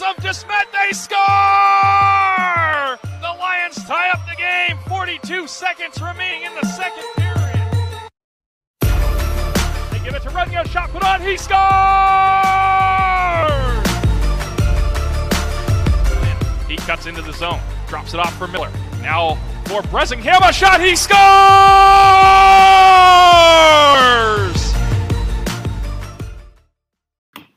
moments of dismay. They score! The Lions tie up the game. 42 seconds remaining in the second period. They give it to Runyo. Shot put on. He scores! He cuts into the zone. Drops it off for Miller. Now for Bresingham. A shot. He scores!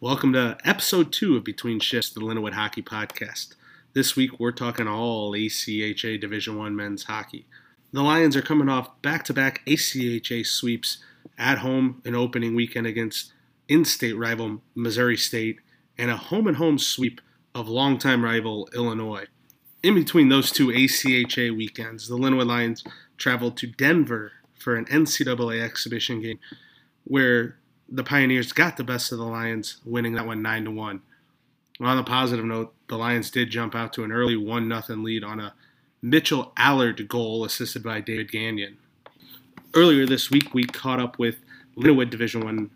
Welcome to episode two of Between Shifts, the Lindenwood Hockey Podcast. This week we're talking all ACHA Division One men's hockey. The Lions are coming off back-to-back ACHA sweeps at home an opening weekend against in-state rival Missouri State and a home and home sweep of longtime rival Illinois. In between those two ACHA weekends, the Lindenwood Lions traveled to Denver for an NCAA exhibition game where the Pioneers got the best of the Lions, winning that one nine to one. On a positive note, the Lions did jump out to an early one nothing lead on a Mitchell Allard goal assisted by David Gagnon. Earlier this week, we caught up with Lindenwood Division One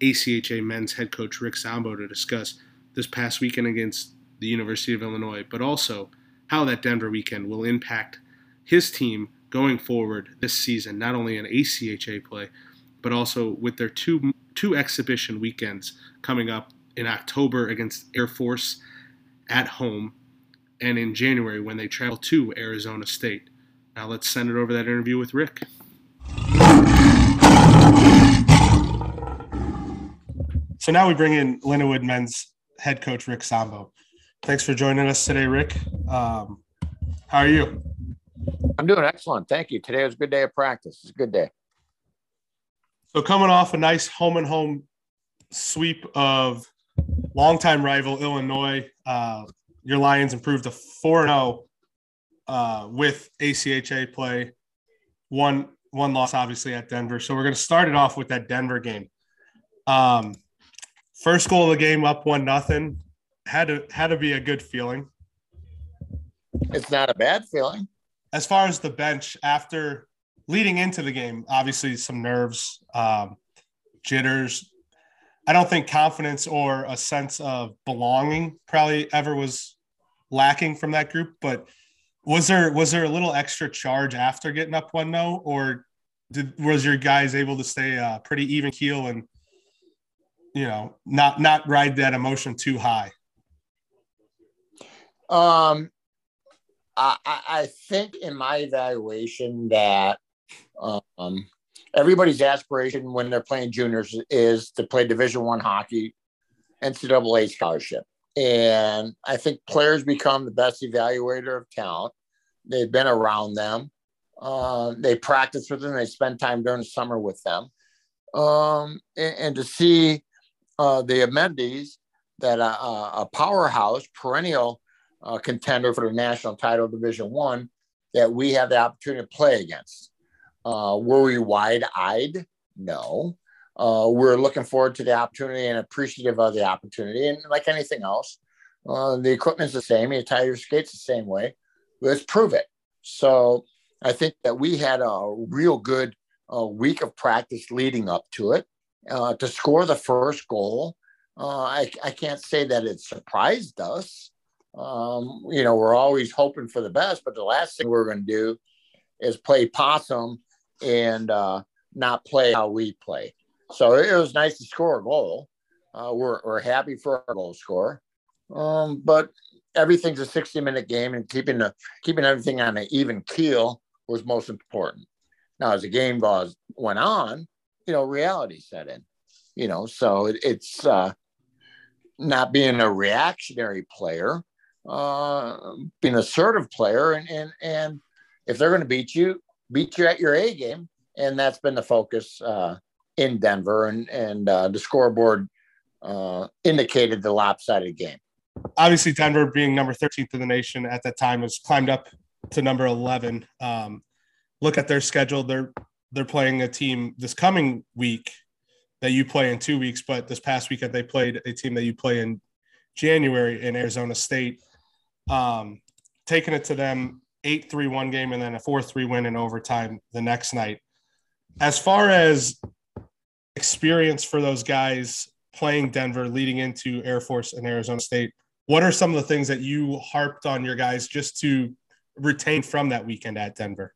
ACHA men's head coach Rick Zombo to discuss this past weekend against the University of Illinois, but also how that Denver weekend will impact his team going forward this season, not only in ACHA play, but also with their two two exhibition weekends coming up in October against Air Force at home and in January when they travel to Arizona State. Now let's send it over that interview with Rick. So now we bring in Linwood men's head coach Rick Zombo. Thanks for joining us today, Rick. Um, how are you? I'm doing excellent. Thank you. Today was a good day of practice. It's a good day. So coming off a nice home and home sweep of longtime rival Illinois, uh, your Lions improved to 4 0 uh, with ACHA play. One one loss, obviously, at Denver. So we're going to start it off with that Denver game. Um, first goal of the game, up one nothing. Had to had to be a good feeling. It's not a bad feeling. As far as the bench, after leading into the game, obviously some nerves, um, jitters. I don't think confidence or a sense of belonging probably ever was lacking from that group. But was there was there a little extra charge after getting up one no, or did was your guys able to stay uh, pretty even keel and you know not not ride that emotion too high? Um, I, I think in my evaluation that um, everybody's aspiration when they're playing juniors is to play Division One hockey, NCAA scholarship, and I think players become the best evaluator of talent. They've been around them. Uh, they practice with them. They spend time during the summer with them, um, and, and, to see uh, the amenities that a, a powerhouse, perennial uh, contender for the national title, Division One, that we have the opportunity to play against. Uh, were we wide eyed? No. Uh, we're looking forward to the opportunity and appreciative of the opportunity. And like anything else, uh, the equipment's the same. You tie your skates the same way. Let's prove it. So I think that we had a real good uh, week of practice leading up to it. Uh, to score the first goal, uh, I, I can't say that it surprised us. Um, you know, we're always hoping for the best, but the last thing we're going to do is play possum and uh, not play how we play. So it was nice to score a goal. Uh, we're, we're happy for our goal score. Um, but everything's a 60 minute game and keeping the keeping everything on an even keel was most important. Now, as the game goes went on, you know, reality set in. You know, so it, it's uh, not being a reactionary player, uh, being assertive player, and and and if they're going to beat you, beat you at your A game, and that's been the focus uh, in Denver, and and uh, the scoreboard uh, indicated the lopsided game. Obviously, Denver being number 13th in the nation at that time has climbed up to number 11. Um, look at their schedule; they're they're playing a team this coming week that you play in two weeks, but this past weekend they played a team that you play in January in Arizona State. Um, taking it to them eight three one game and then a four three win in overtime the next night. As far as experience for those guys playing Denver, leading into Air Force and Arizona State, what are some of the things that you harped on your guys just to retain from that weekend at Denver?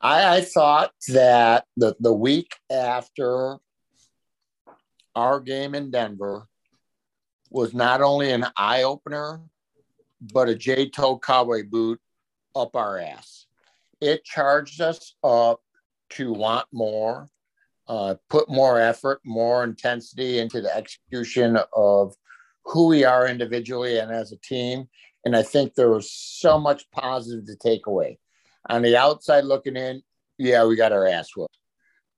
I, I thought that the, the week after our game in Denver was not only an eye opener, but a J toe cowboy boot up our ass. It charged us up to want more, uh, put more effort, more intensity into the execution of who we are individually and as a team. And I think there was so much positive to take away. On the outside looking in, yeah, we got our ass whooped.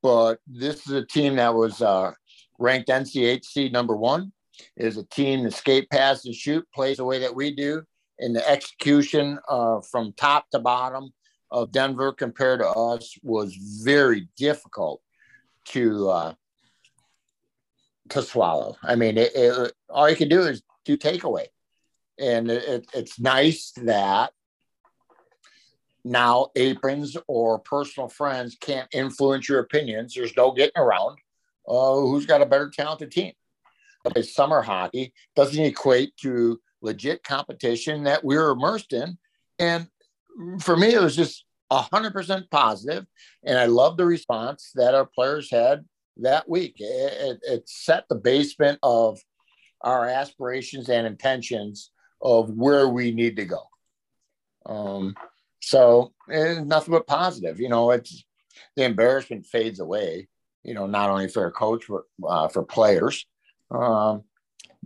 But this is a team that was uh, ranked NCHC number one. It is a team that skate, pass, and shoot plays the way that we do. And the execution uh, from top to bottom of Denver compared to us was very difficult to uh, to swallow. I mean, it, it, all you can do is do takeaway, and it, it's nice that now aprons or personal friends can't influence your opinions. There's no getting around uh, who's got a better talented team. Okay, summer hockey doesn't equate to legit competition that we are immersed in, and for me, it was just 100% positive, and I love the response that our players had that week. It, it, it set the basement of our aspirations and intentions of where we need to go. Um, so nothing but positive. You know, it's the embarrassment fades away. You know, not only for a coach but uh, for players. Um,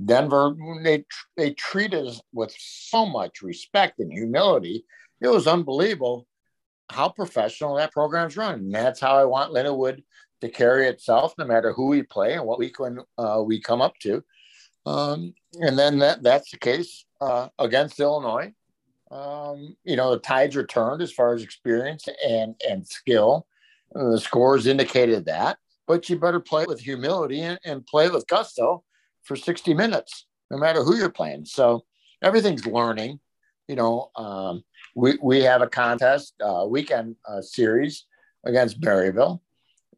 Denver, they they treated us with so much respect and humility. It was unbelievable how professional that program's run. And that's how I want Lindenwood to carry itself, no matter who we play and what week when uh, we come up to. Um, and then that that's the case uh, against Illinois. Um, you know, the tides returned as far as experience and and skill. And the scores indicated that, but you better play with humility and, and play with gusto for 60 minutes, no matter who you're playing. So everything's learning. You know, um, we, we have a contest uh, weekend uh, series against Maryville.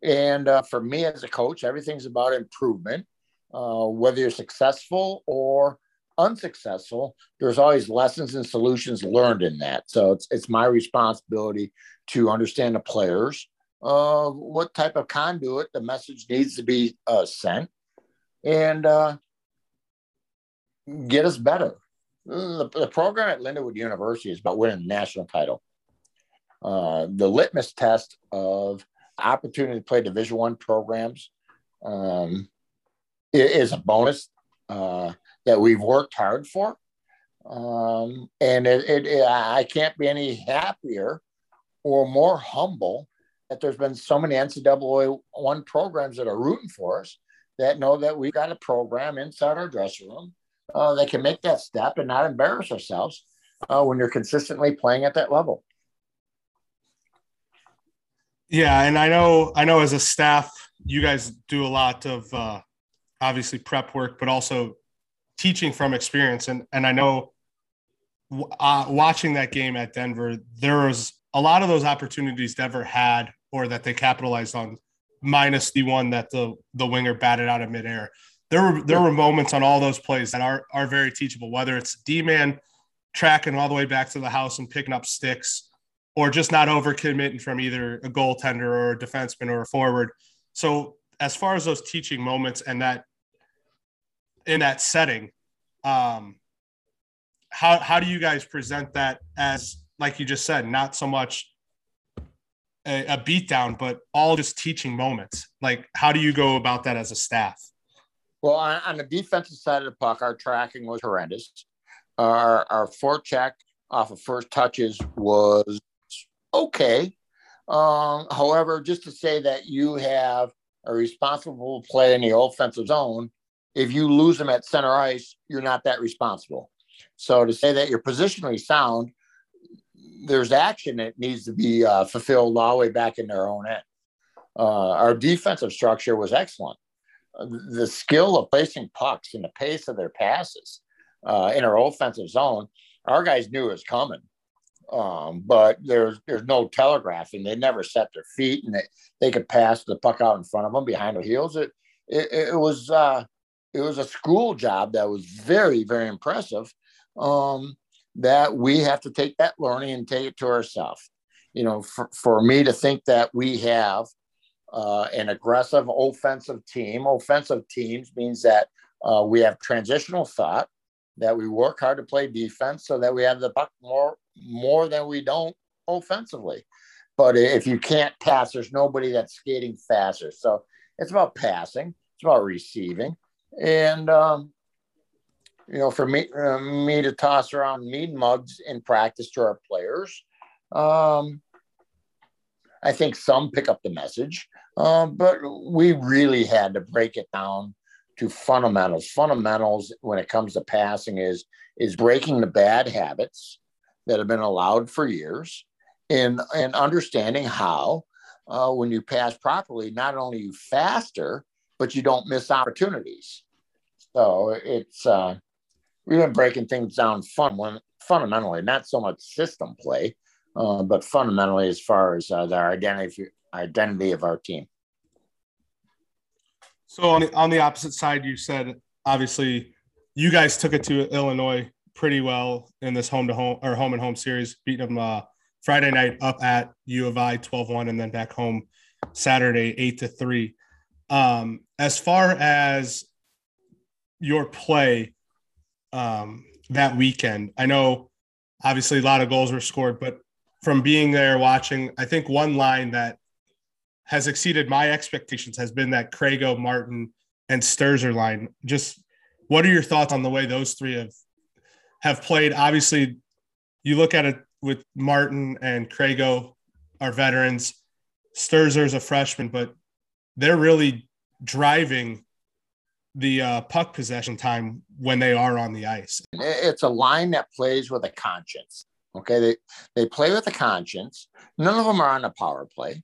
And uh, for me as a coach, everything's about improvement. Uh, whether you're successful or unsuccessful, there's always lessons and solutions learned in that. So it's, it's my responsibility to understand the players, uh, what type of conduit the message needs to be uh, sent, and uh, get us better. The, the, program at Lindenwood University is about winning the national title. Uh, the litmus test of opportunity to play Division One programs um, is a bonus uh, that we've worked hard for, um, and it, it, it, I can't be any happier or more humble that there's been so many NCAA one programs that are rooting for us that know that we've got a program inside our dressing room uh, that can make that step and not embarrass ourselves uh, when you're consistently playing at that level. Yeah, and I know I know as a staff, you guys do a lot of uh, obviously prep work, but also teaching from experience. And and I know uh, watching that game at Denver, there was a lot of those opportunities Denver had or that they capitalized on, minus the one that the the winger batted out of midair. There were there were moments on all those plays that are are very teachable. Whether it's D man tracking all the way back to the house and picking up sticks or just not overcommitting from either a goaltender or a defenseman or a forward. So as far as those teaching moments and that in that setting, um, how how do you guys present that as like you just said, not so much a, a beatdown, but all just teaching moments? Like how do you go about that as a staff? Well, on, on the defensive side of the puck, our tracking was horrendous. Our our forecheck off of first touches was okay. Um, however, just to say that you have a responsible play in the offensive zone, if you lose them at center ice, you're not that responsible. So to say that you're positionally sound, there's action that needs to be uh, fulfilled all the way back in their own end. Uh, our defensive structure was excellent. Uh, the skill of placing pucks and the pace of their passes uh, in our offensive zone, our guys knew it was coming. Um, but there's there's no telegraphing. They never set their feet, and they, they could pass the puck out in front of them behind their heels. It it, it was uh, it was a school job that was very, very impressive. Um, that we have to take that learning and take it to ourselves. You know, for, for me to think that we have uh, an aggressive offensive team, offensive teams means that uh, we have transitional thought, that we work hard to play defense so that we have the puck more more than we don't offensively. But if you can't pass, there's nobody that's skating faster. So it's about passing, it's about receiving, and um, you know, for me uh, me to toss around mead mugs in practice to our players. Um, I think some pick up the message, uh, but we really had to break it down to fundamentals. Fundamentals when it comes to passing is is breaking the bad habits that have been allowed for years, and and understanding how uh, when you pass properly, not only you faster, but you don't miss opportunities. So it's uh, we've been breaking things down fun fundamentally, not so much system play, uh, but fundamentally as far as uh, the identity identity of our team. So on the on the opposite side, you said obviously you guys took it to Illinois pretty well in this home to home or home and home series, beating them uh, Friday night up at U of I 12-1 and then back home Saturday 8 to 3. Um, as far as your play um, that weekend, I know obviously a lot of goals were scored, but from being there watching, I think one line that has exceeded my expectations has been that Crago, Martin, and Sturzer line. Just what are your thoughts on the way those three have have played? Obviously, you look at it with Martin and Crago are veterans. Sturzer's a freshman, but they're really driving the uh, puck possession time when they are on the ice. It's a line that plays with a conscience. Okay, they they play with a conscience. None of them are on a power play.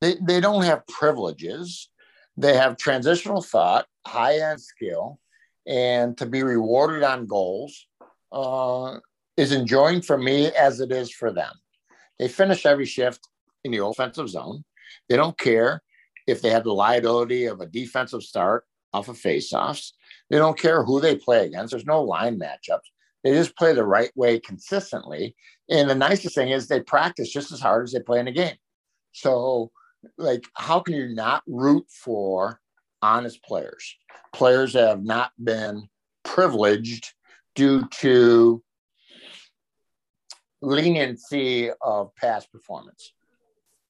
They, they don't have privileges. They have transitional thought, high end skill, and to be rewarded on goals uh, is enjoying for me as it is for them. They finish every shift in the offensive zone. They don't care if they have the liability of a defensive start off of faceoffs. They don't care who they play against. There's no line matchups. They just play the right way consistently. And the nicest thing is they practice just as hard as they play in a game. So like how can you not root for honest players players that have not been privileged due to leniency of past performance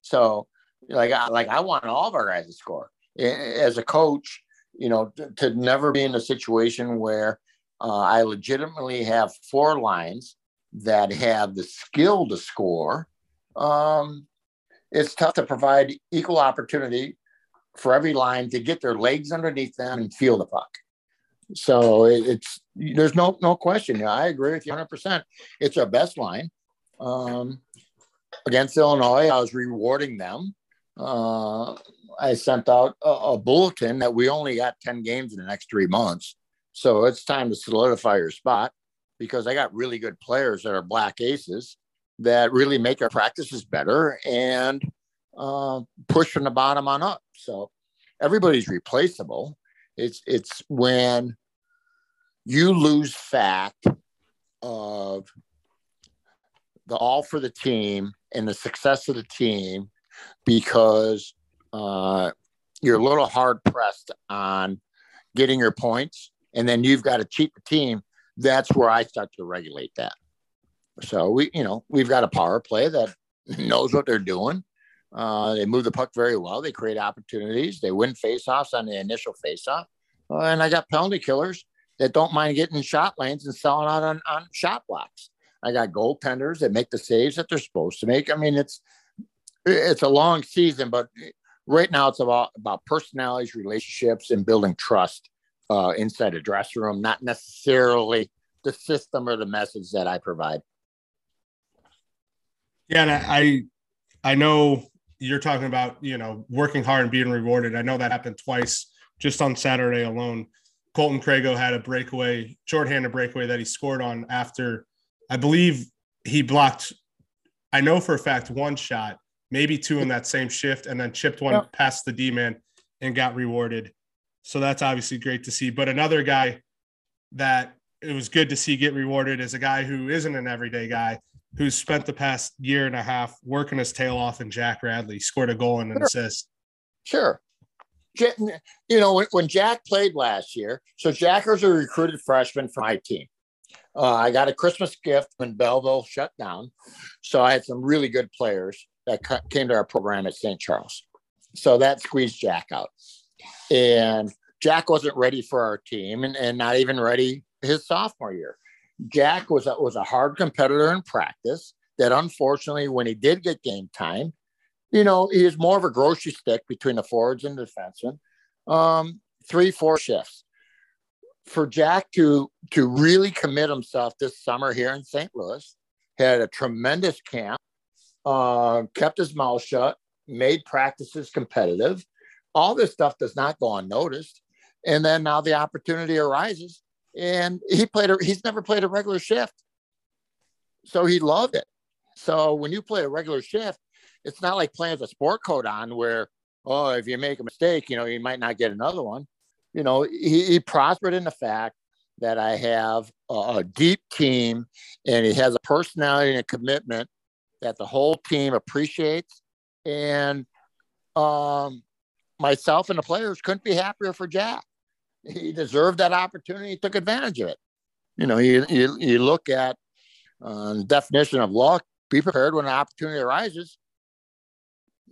so like like I want all of our guys to score as a coach you know to, to never be in a situation where uh, I legitimately have four lines that have the skill to score um, it's tough to provide equal opportunity for every line to get their legs underneath them and feel the puck. So it's there's no no question. I agree with you 100. percent It's our best line. Um, against Illinois, I was rewarding them. Uh, I sent out a, a, bulletin that we only got 10 games in the next three months. So it's time to solidify your spot because I got really good players that are black aces that really make our practices better and uh, push from the bottom on up. So everybody's replaceable. It's it's when you lose fact of the all for the team and the success of the team because uh, you're a little hard pressed on getting your points and then you've got cheat the team that's where i start to regulate that so we, you know, we've got a power play that knows what they're doing. Uh, they move the puck very well. They create opportunities. They win faceoffs on the initial faceoff. Uh, and I got penalty killers that don't mind getting in shot lanes and selling out on, on shot blocks. I got goaltenders that make the saves that they're supposed to make. I mean, it's it's a long season, but right now it's about about personalities, relationships, and building trust uh, inside a dressing room, not necessarily the system or the message that I provide. Yeah, and I I know you're talking about you know working hard and being rewarded. I know that happened twice just on Saturday alone. Colton Crago had a breakaway, shorthanded breakaway that he scored on after I believe he blocked. I know for a fact one shot, maybe two in that same shift, and then chipped one yep. past the D man and got rewarded. So that's obviously great to see. But another guy that it was good to see get rewarded is a guy who isn't an everyday guy who's spent the past year and a half working his tail off in Jack Radley, scored a goal and an sure. assist. Sure. You know, when, when Jack played last year, so Jack was a recruited freshman for my team. Uh, I got a Christmas gift when Belleville shut down. So I had some really good players that came to our program at St. Charles. So that squeezed Jack out. And Jack wasn't ready for our team and, and not even ready his sophomore year. Jack was a, was a hard competitor in practice that unfortunately, when he did get game time, you know, he was more of a grocery stick between the forwards and the defensemen. Um, three, four shifts. For Jack to to really commit himself this summer here in St. Louis, had a tremendous camp, uh, kept his mouth shut, made practices competitive. All this stuff does not go unnoticed. And then now the opportunity arises and he played a, he's never played a regular shift so he loved it so when you play a regular shift it's not like playing with a sport coat on where oh if you make a mistake you know you might not get another one you know he, he prospered in the fact that i have a, a deep team and he has a personality and a commitment that the whole team appreciates and um, myself and the players couldn't be happier for jack he deserved that opportunity. He took advantage of it. You know, you you, you look at uh, definition of luck. Be prepared when an opportunity arises.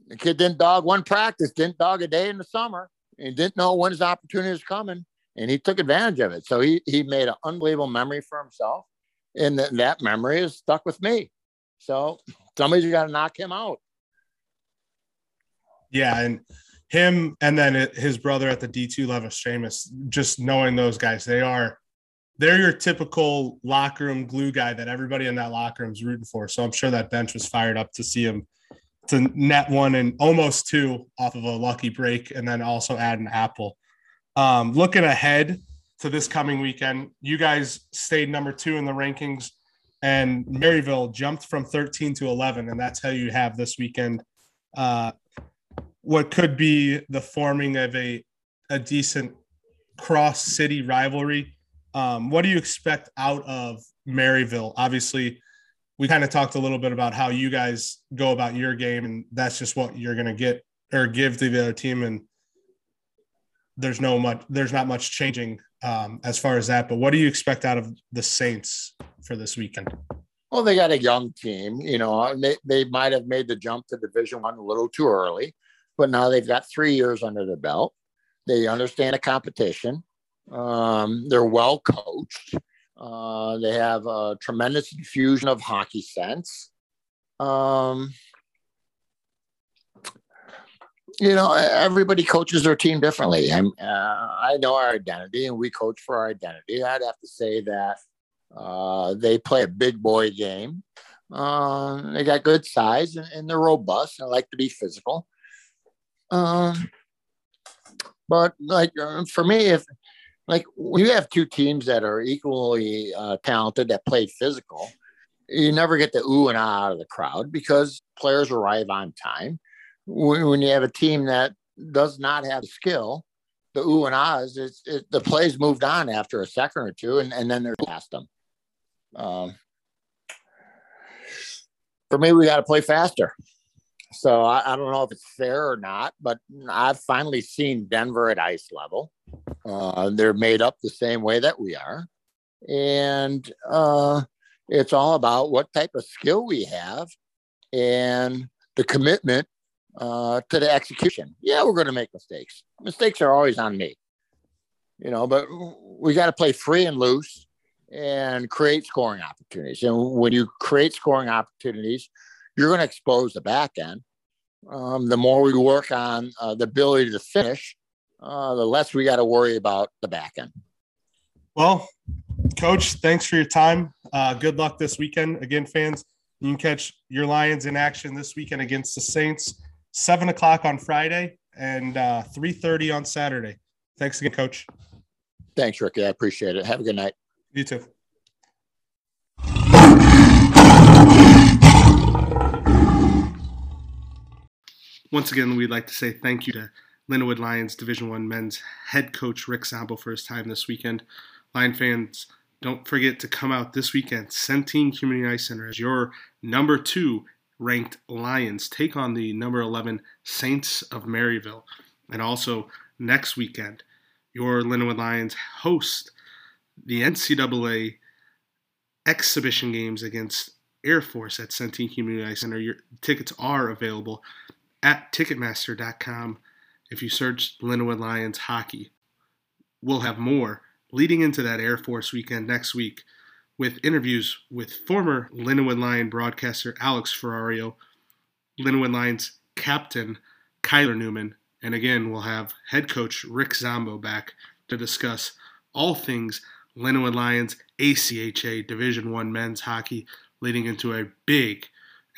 The kid didn't dog one practice, didn't dog a day in the summer, and didn't know when his opportunity was coming, and he took advantage of it. So he he made an unbelievable memory for himself, and th- that memory is stuck with me. So somebody's got to knock him out. Yeah, and him and then his brother at the D2 level, Seamus, just knowing those guys, they are they're your typical locker room glue guy that everybody in that locker room is rooting for. So I'm sure that bench was fired up to see him to net one and almost two off of a lucky break, and then also add an apple. Um, looking ahead to this coming weekend, you guys stayed number two in the rankings, and Maryville jumped from 13 to 11, and that's how you have this weekend. Uh, what could be the forming of a a decent cross city rivalry. Um, what do you expect out of Maryville? Obviously, we kind of talked a little bit about how you guys go about your game, and that's just what you're going to get or give to the other team. And there's no much, there's not much changing um, as far as that. But what do you expect out of the Saints for this weekend? Well, they got a young team. You know, they, they might have made the jump to Division One a little too early but now they've got three years under their belt. They understand the competition. Um, they're well coached. Uh, they have a tremendous infusion of hockey sense. Um, you know, everybody coaches their team differently. I'm, uh, I know our identity, and we coach for our identity. I'd have to say that uh, they play a big boy game. Uh, they got good size and, and they're robust. I like to be physical. Um, but like uh, for me, if like when you have two teams that are equally uh, talented that play physical, you never get the ooh and ah out of the crowd because players arrive on time. When, you have a team that does not have skill, the ooh and ahs, it's, it, the plays moved on after a second or two, and, and then they're past them. Um, for me, we got to play faster. So I, I, don't know if it's fair or not, but I've finally seen Denver at ice level. Uh, they're made up the same way that we are. And uh, it's all about what type of skill we have and the commitment uh, to the execution. Yeah, we're going to make mistakes. Mistakes are always on me, you know, but we got to play free and loose and create scoring opportunities. And when you create scoring opportunities, you're going to expose the back end. Um, the more we work on uh, the ability to finish, uh, the less we got to worry about the back end. Well, coach, thanks for your time. Uh, good luck this weekend. Again, fans, you can catch your Lions in action this weekend against the Saints, seven o'clock on Friday and uh, three thirty on Saturday. Thanks again, coach. Thanks, Ricky. I appreciate it. Have a good night. You too. Once again, we'd like to say thank you to Lindenwood Lions Division One men's head coach Rick Zombo for his time this weekend. Lion fans, don't forget to come out this weekend. Centene Community Ice Center as your number two ranked Lions take on the number 11 Saints of Maryville. And also next weekend, your Lindenwood Lions host the NCAA exhibition games against Air Force at Centene Community Center. Your tickets are available at Ticketmaster.com if you search Lindenwood Lions hockey. We'll have more leading into that Air Force weekend next week with interviews with former Lindenwood Lion broadcaster Alex Ferrario, Lindenwood Lions captain Kyler Newman, and again, we'll have head coach Rick Zombo back to discuss all things Lindenwood Lions ACHA Division One men's hockey, leading into a big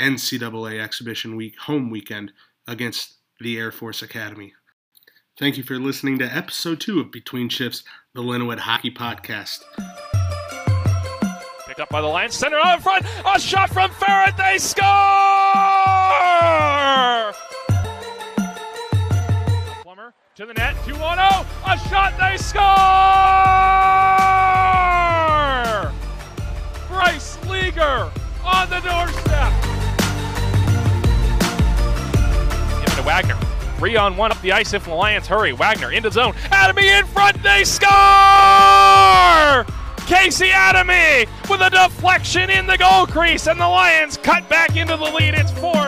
NCAA exhibition week home weekend against the Air Force Academy. Thank you for listening to episode two of Between Shifts, the Lindenwood Hockey Podcast. Picked up by the Lions, center out in front, a shot from Ferret, they score! Plummer to the net, 2 1 0, a shot, they score! Bryce Leaguer on the doorstep. Give it to Wagner. Three on one up the ice if the Lions hurry. Wagner into zone. Adamy in front. They score! Casey Adamy with a deflection in the goal crease, and the Lions cut back into the lead. It's 4 2